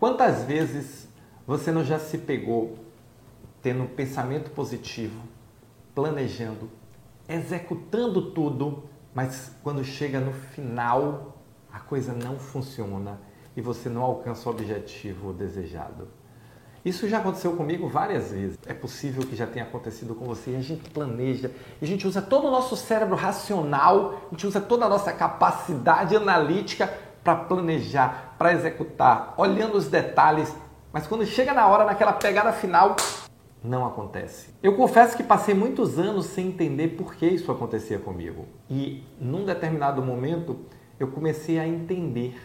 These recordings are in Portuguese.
Quantas vezes você não já se pegou tendo um pensamento positivo, planejando, executando tudo, mas quando chega no final a coisa não funciona e você não alcança o objetivo desejado? Isso já aconteceu comigo várias vezes. É possível que já tenha acontecido com você. A gente planeja, a gente usa todo o nosso cérebro racional, a gente usa toda a nossa capacidade analítica para planejar, para executar, olhando os detalhes, mas quando chega na hora, naquela pegada final, não acontece. Eu confesso que passei muitos anos sem entender por que isso acontecia comigo. E num determinado momento, eu comecei a entender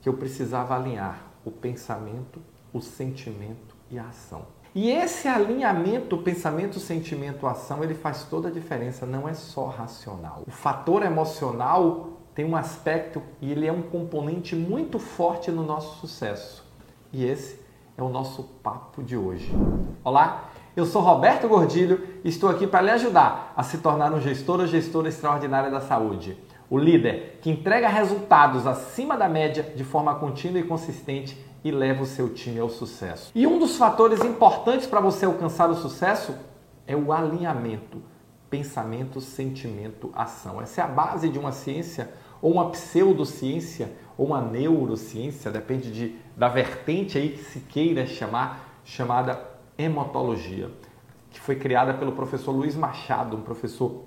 que eu precisava alinhar o pensamento, o sentimento e a ação. E esse alinhamento, pensamento, sentimento, ação, ele faz toda a diferença, não é só racional. O fator emocional tem um aspecto e ele é um componente muito forte no nosso sucesso. E esse é o nosso papo de hoje. Olá, eu sou Roberto Gordilho e estou aqui para lhe ajudar a se tornar um gestor ou gestora extraordinária da saúde. O líder que entrega resultados acima da média de forma contínua e consistente e leva o seu time ao sucesso. E um dos fatores importantes para você alcançar o sucesso é o alinhamento pensamento, sentimento, ação. Essa é a base de uma ciência ou uma pseudociência ou uma neurociência, depende de, da vertente aí que se queira chamar, chamada hemotologia, que foi criada pelo professor Luiz Machado, um professor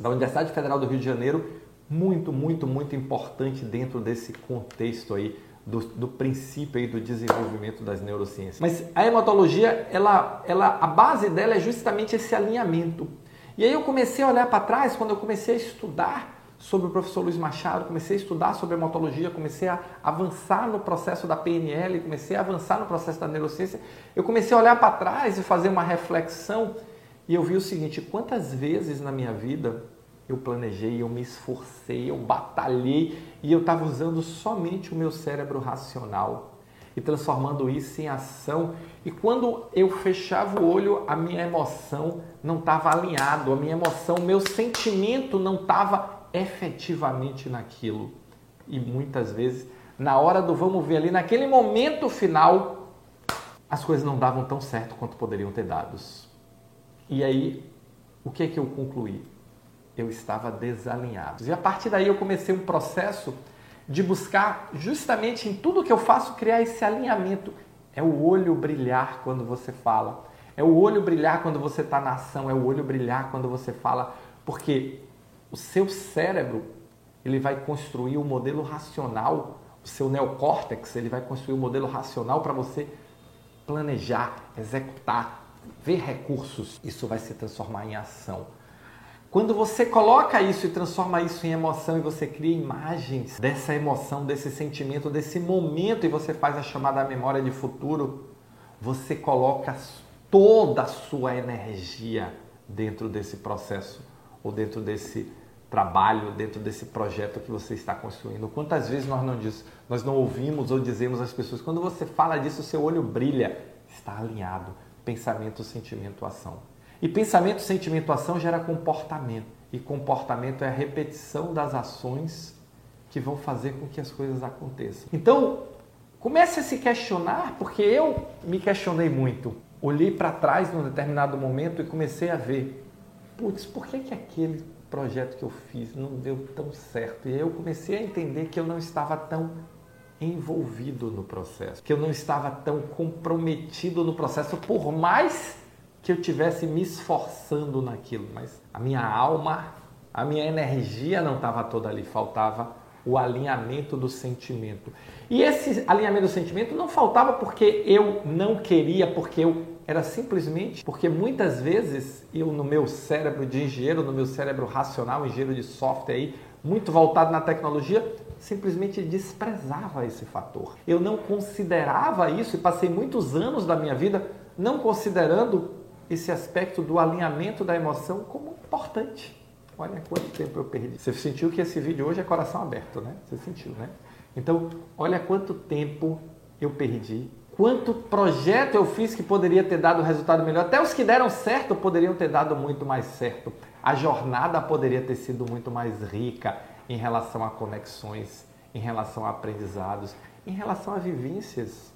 da Universidade Federal do Rio de Janeiro, muito, muito, muito importante dentro desse contexto aí do, do, princípio aí do desenvolvimento das neurociências. Mas a hematologia, ela, ela, a base dela é justamente esse alinhamento. E aí eu comecei a olhar para trás, quando eu comecei a estudar sobre o professor Luiz Machado, comecei a estudar sobre hematologia, comecei a avançar no processo da PNL, comecei a avançar no processo da neurociência, eu comecei a olhar para trás e fazer uma reflexão e eu vi o seguinte, quantas vezes na minha vida eu planejei, eu me esforcei, eu batalhei e eu estava usando somente o meu cérebro racional e transformando isso em ação. E quando eu fechava o olho, a minha emoção não estava alinhado, a minha emoção, o meu sentimento não estava efetivamente naquilo. E muitas vezes, na hora do vamos ver ali, naquele momento final, as coisas não davam tão certo quanto poderiam ter dados. E aí, o que é que eu concluí? Eu estava desalinhado. E a partir daí eu comecei um processo de buscar justamente em tudo que eu faço criar esse alinhamento. É o olho brilhar quando você fala. É o olho brilhar quando você está na ação. É o olho brilhar quando você fala. Porque o seu cérebro ele vai construir o um modelo racional, o seu neocórtex ele vai construir um modelo racional para você planejar, executar, ver recursos. Isso vai se transformar em ação. Quando você coloca isso e transforma isso em emoção e você cria imagens dessa emoção, desse sentimento, desse momento e você faz a chamada memória de futuro, você coloca toda a sua energia dentro desse processo ou dentro desse trabalho dentro desse projeto que você está construindo. Quantas vezes nós não diz, nós não ouvimos ou dizemos às pessoas, quando você fala disso, seu olho brilha, está alinhado, pensamento, sentimento, ação. E pensamento, sentimento, ação gera comportamento. E comportamento é a repetição das ações que vão fazer com que as coisas aconteçam. Então, comece a se questionar, porque eu me questionei muito. Olhei para trás num determinado momento e comecei a ver, putz, por que, que aquele projeto que eu fiz não deu tão certo. E aí eu comecei a entender que eu não estava tão envolvido no processo, que eu não estava tão comprometido no processo, por mais que eu tivesse me esforçando naquilo, mas a minha alma, a minha energia não estava toda ali, faltava o alinhamento do sentimento. E esse alinhamento do sentimento não faltava porque eu não queria, porque eu era simplesmente porque muitas vezes eu no meu cérebro de engenheiro, no meu cérebro racional, engenheiro de software aí, muito voltado na tecnologia, simplesmente desprezava esse fator. Eu não considerava isso e passei muitos anos da minha vida não considerando esse aspecto do alinhamento da emoção como importante. Olha quanto tempo eu perdi. Você sentiu que esse vídeo hoje é coração aberto, né? Você sentiu, né? Então, olha quanto tempo eu perdi quanto projeto eu fiz que poderia ter dado resultado melhor. Até os que deram certo poderiam ter dado muito mais certo. A jornada poderia ter sido muito mais rica em relação a conexões, em relação a aprendizados, em relação a vivências.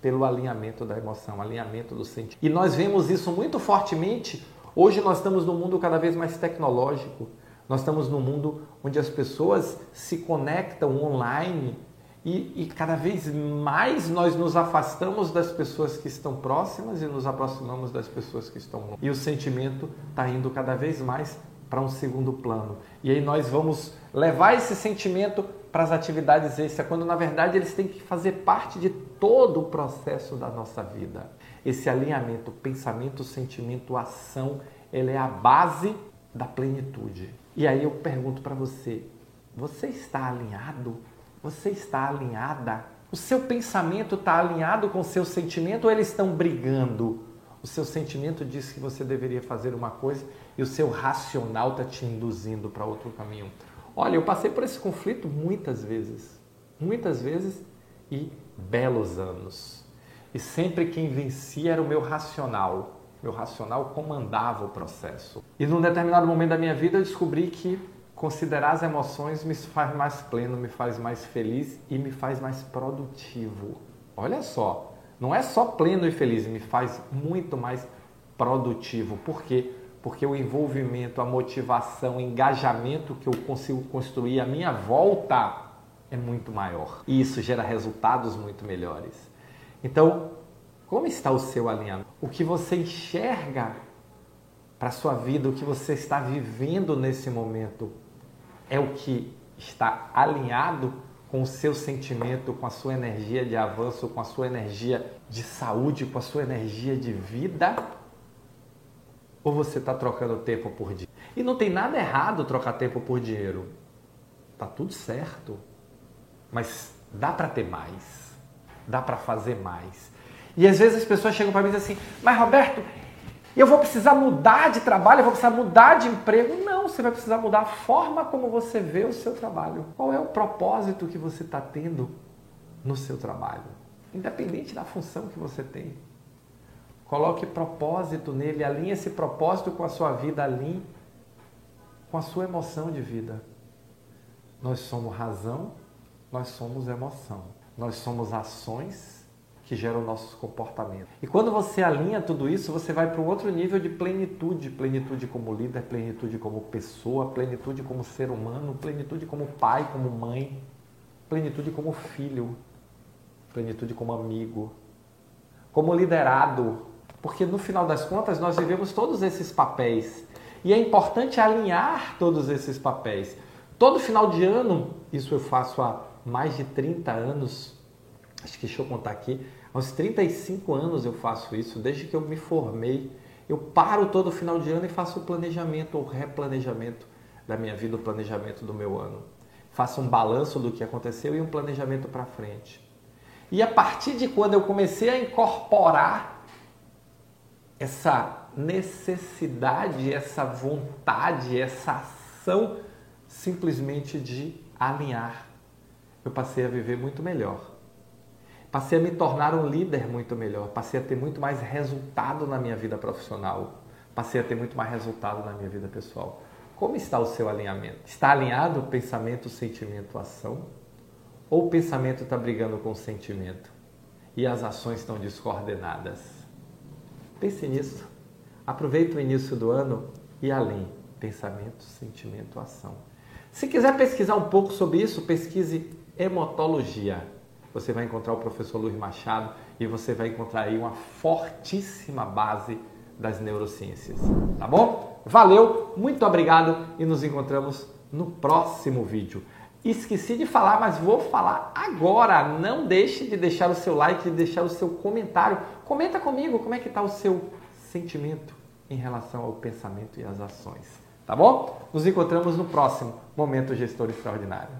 Pelo alinhamento da emoção, alinhamento do sentimento. E nós vemos isso muito fortemente. Hoje nós estamos num mundo cada vez mais tecnológico. Nós estamos num mundo onde as pessoas se conectam online e, e, cada vez mais nós nos afastamos das pessoas que estão próximas e nos aproximamos das pessoas que estão longe. E o sentimento está indo cada vez mais para um segundo plano. E aí nós vamos levar esse sentimento para as atividades extras, quando na verdade eles têm que fazer parte de todo o processo da nossa vida. Esse alinhamento, pensamento, sentimento, ação, ele é a base da plenitude. E aí eu pergunto para você, você está alinhado? Você está alinhada? O seu pensamento está alinhado com o seu sentimento ou eles estão brigando? O seu sentimento diz que você deveria fazer uma coisa e o seu racional está te induzindo para outro caminho. Olha, eu passei por esse conflito muitas vezes, muitas vezes e belos anos. E sempre quem vencia era o meu racional. Meu racional comandava o processo. E num determinado momento da minha vida eu descobri que considerar as emoções me faz mais pleno, me faz mais feliz e me faz mais produtivo. Olha só, não é só pleno e feliz, me faz muito mais produtivo. Por quê? Porque o envolvimento, a motivação, o engajamento que eu consigo construir à minha volta é muito maior. E isso gera resultados muito melhores. Então, como está o seu alinhamento? O que você enxerga para a sua vida, o que você está vivendo nesse momento, é o que está alinhado com o seu sentimento, com a sua energia de avanço, com a sua energia de saúde, com a sua energia de vida? Ou você está trocando tempo por dinheiro? E não tem nada errado trocar tempo por dinheiro. Tá tudo certo. Mas dá para ter mais. Dá para fazer mais. E às vezes as pessoas chegam para mim e dizem assim: Mas Roberto, eu vou precisar mudar de trabalho, eu vou precisar mudar de emprego. Não, você vai precisar mudar a forma como você vê o seu trabalho. Qual é o propósito que você está tendo no seu trabalho? Independente da função que você tem. Coloque propósito nele, alinhe esse propósito com a sua vida, alinhe com a sua emoção de vida. Nós somos razão, nós somos emoção. Nós somos ações que geram nossos comportamentos. E quando você alinha tudo isso, você vai para um outro nível de plenitude, plenitude como líder, plenitude como pessoa, plenitude como ser humano, plenitude como pai, como mãe, plenitude como filho, plenitude como amigo, como liderado, porque no final das contas nós vivemos todos esses papéis. E é importante alinhar todos esses papéis. Todo final de ano, isso eu faço há mais de 30 anos, acho que deixa eu contar aqui, Aos 35 anos eu faço isso, desde que eu me formei. Eu paro todo final de ano e faço o planejamento ou replanejamento da minha vida, o planejamento do meu ano. Faço um balanço do que aconteceu e um planejamento para frente. E a partir de quando eu comecei a incorporar essa necessidade, essa vontade, essa ação simplesmente de alinhar, eu passei a viver muito melhor passei a me tornar um líder muito melhor, passei a ter muito mais resultado na minha vida profissional, passei a ter muito mais resultado na minha vida pessoal. Como está o seu alinhamento? Está alinhado o pensamento, sentimento, ação? Ou o pensamento está brigando com o sentimento e as ações estão descoordenadas? Pense nisso. Aproveite o início do ano e alinhe pensamento, sentimento, ação. Se quiser pesquisar um pouco sobre isso, pesquise hemotologia você vai encontrar o professor Luiz Machado e você vai encontrar aí uma fortíssima base das neurociências. Tá bom? Valeu, muito obrigado e nos encontramos no próximo vídeo. Esqueci de falar, mas vou falar agora. Não deixe de deixar o seu like, de deixar o seu comentário. Comenta comigo como é que está o seu sentimento em relação ao pensamento e às ações. Tá bom? Nos encontramos no próximo Momento Gestor Extraordinário.